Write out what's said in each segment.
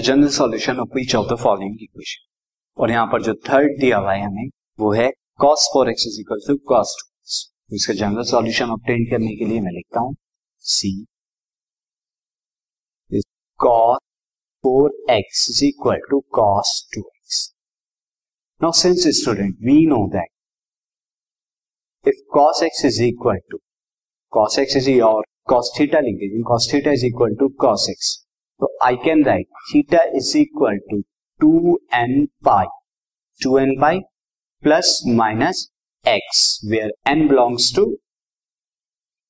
General solution of each of the following equation और यहाँ पर जो थर्ड दिया हुआ है हमें, वो है cos four x is equal to cos इसका जनरल सॉल्यूशन ऑप्टेन करने के लिए मैं लिखता हूँ see cos four x is equal to cos two x now since student we know that if cos x is equal to cos x is cos theta लिख दीजिए cos theta is equal to cos x. तो I can write theta is equal to two n pi two n pi plus minus x where n belongs to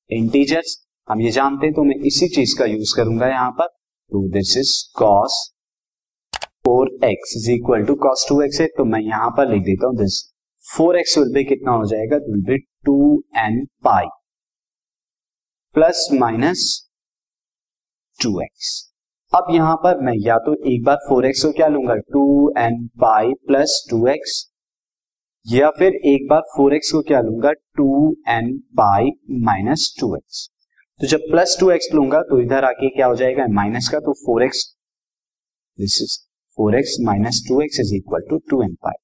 integers हम ये जानते हैं तो मैं इसी चीज़ का यूज़ करूँगा यहाँ पर। तो this is cos four x is equal to cos two x है। तो मैं यहाँ पर लिख देता हूँ this four x will be कितना हो जाएगा? Will be two n pi plus minus two x. अब यहाँ पर मैं या तो एक बार फोर एक्स को क्या लूँगा? Two n pi plus two x. या फिर एक बार फोर एक्स को क्या लूँगा? Two n pi minus two x. तो जब प्लस टू एक्स लूँगा तो इधर आके क्या हो जाएगा? माइनस का तो four x. This is four x minus two x is equal to two n pi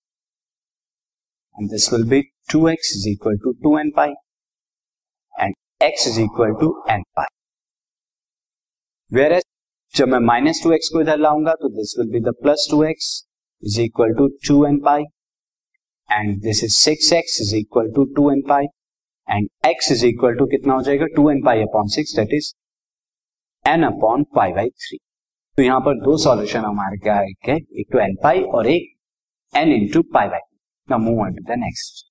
and this will be two x is equal to two n pi x is equal to n pi where जब मैं minus two x को इधर लाऊँगा तो this will be the plus two x is equal to two n pi and this is six x is equal to two n pi and x is equal to कितना हो जाएगा? Two n pi upon six that is n upon pi by three तो यहाँ पर दो solution हमारे क्या है? एक तो एन पाई और एक n into pi by now move on to the next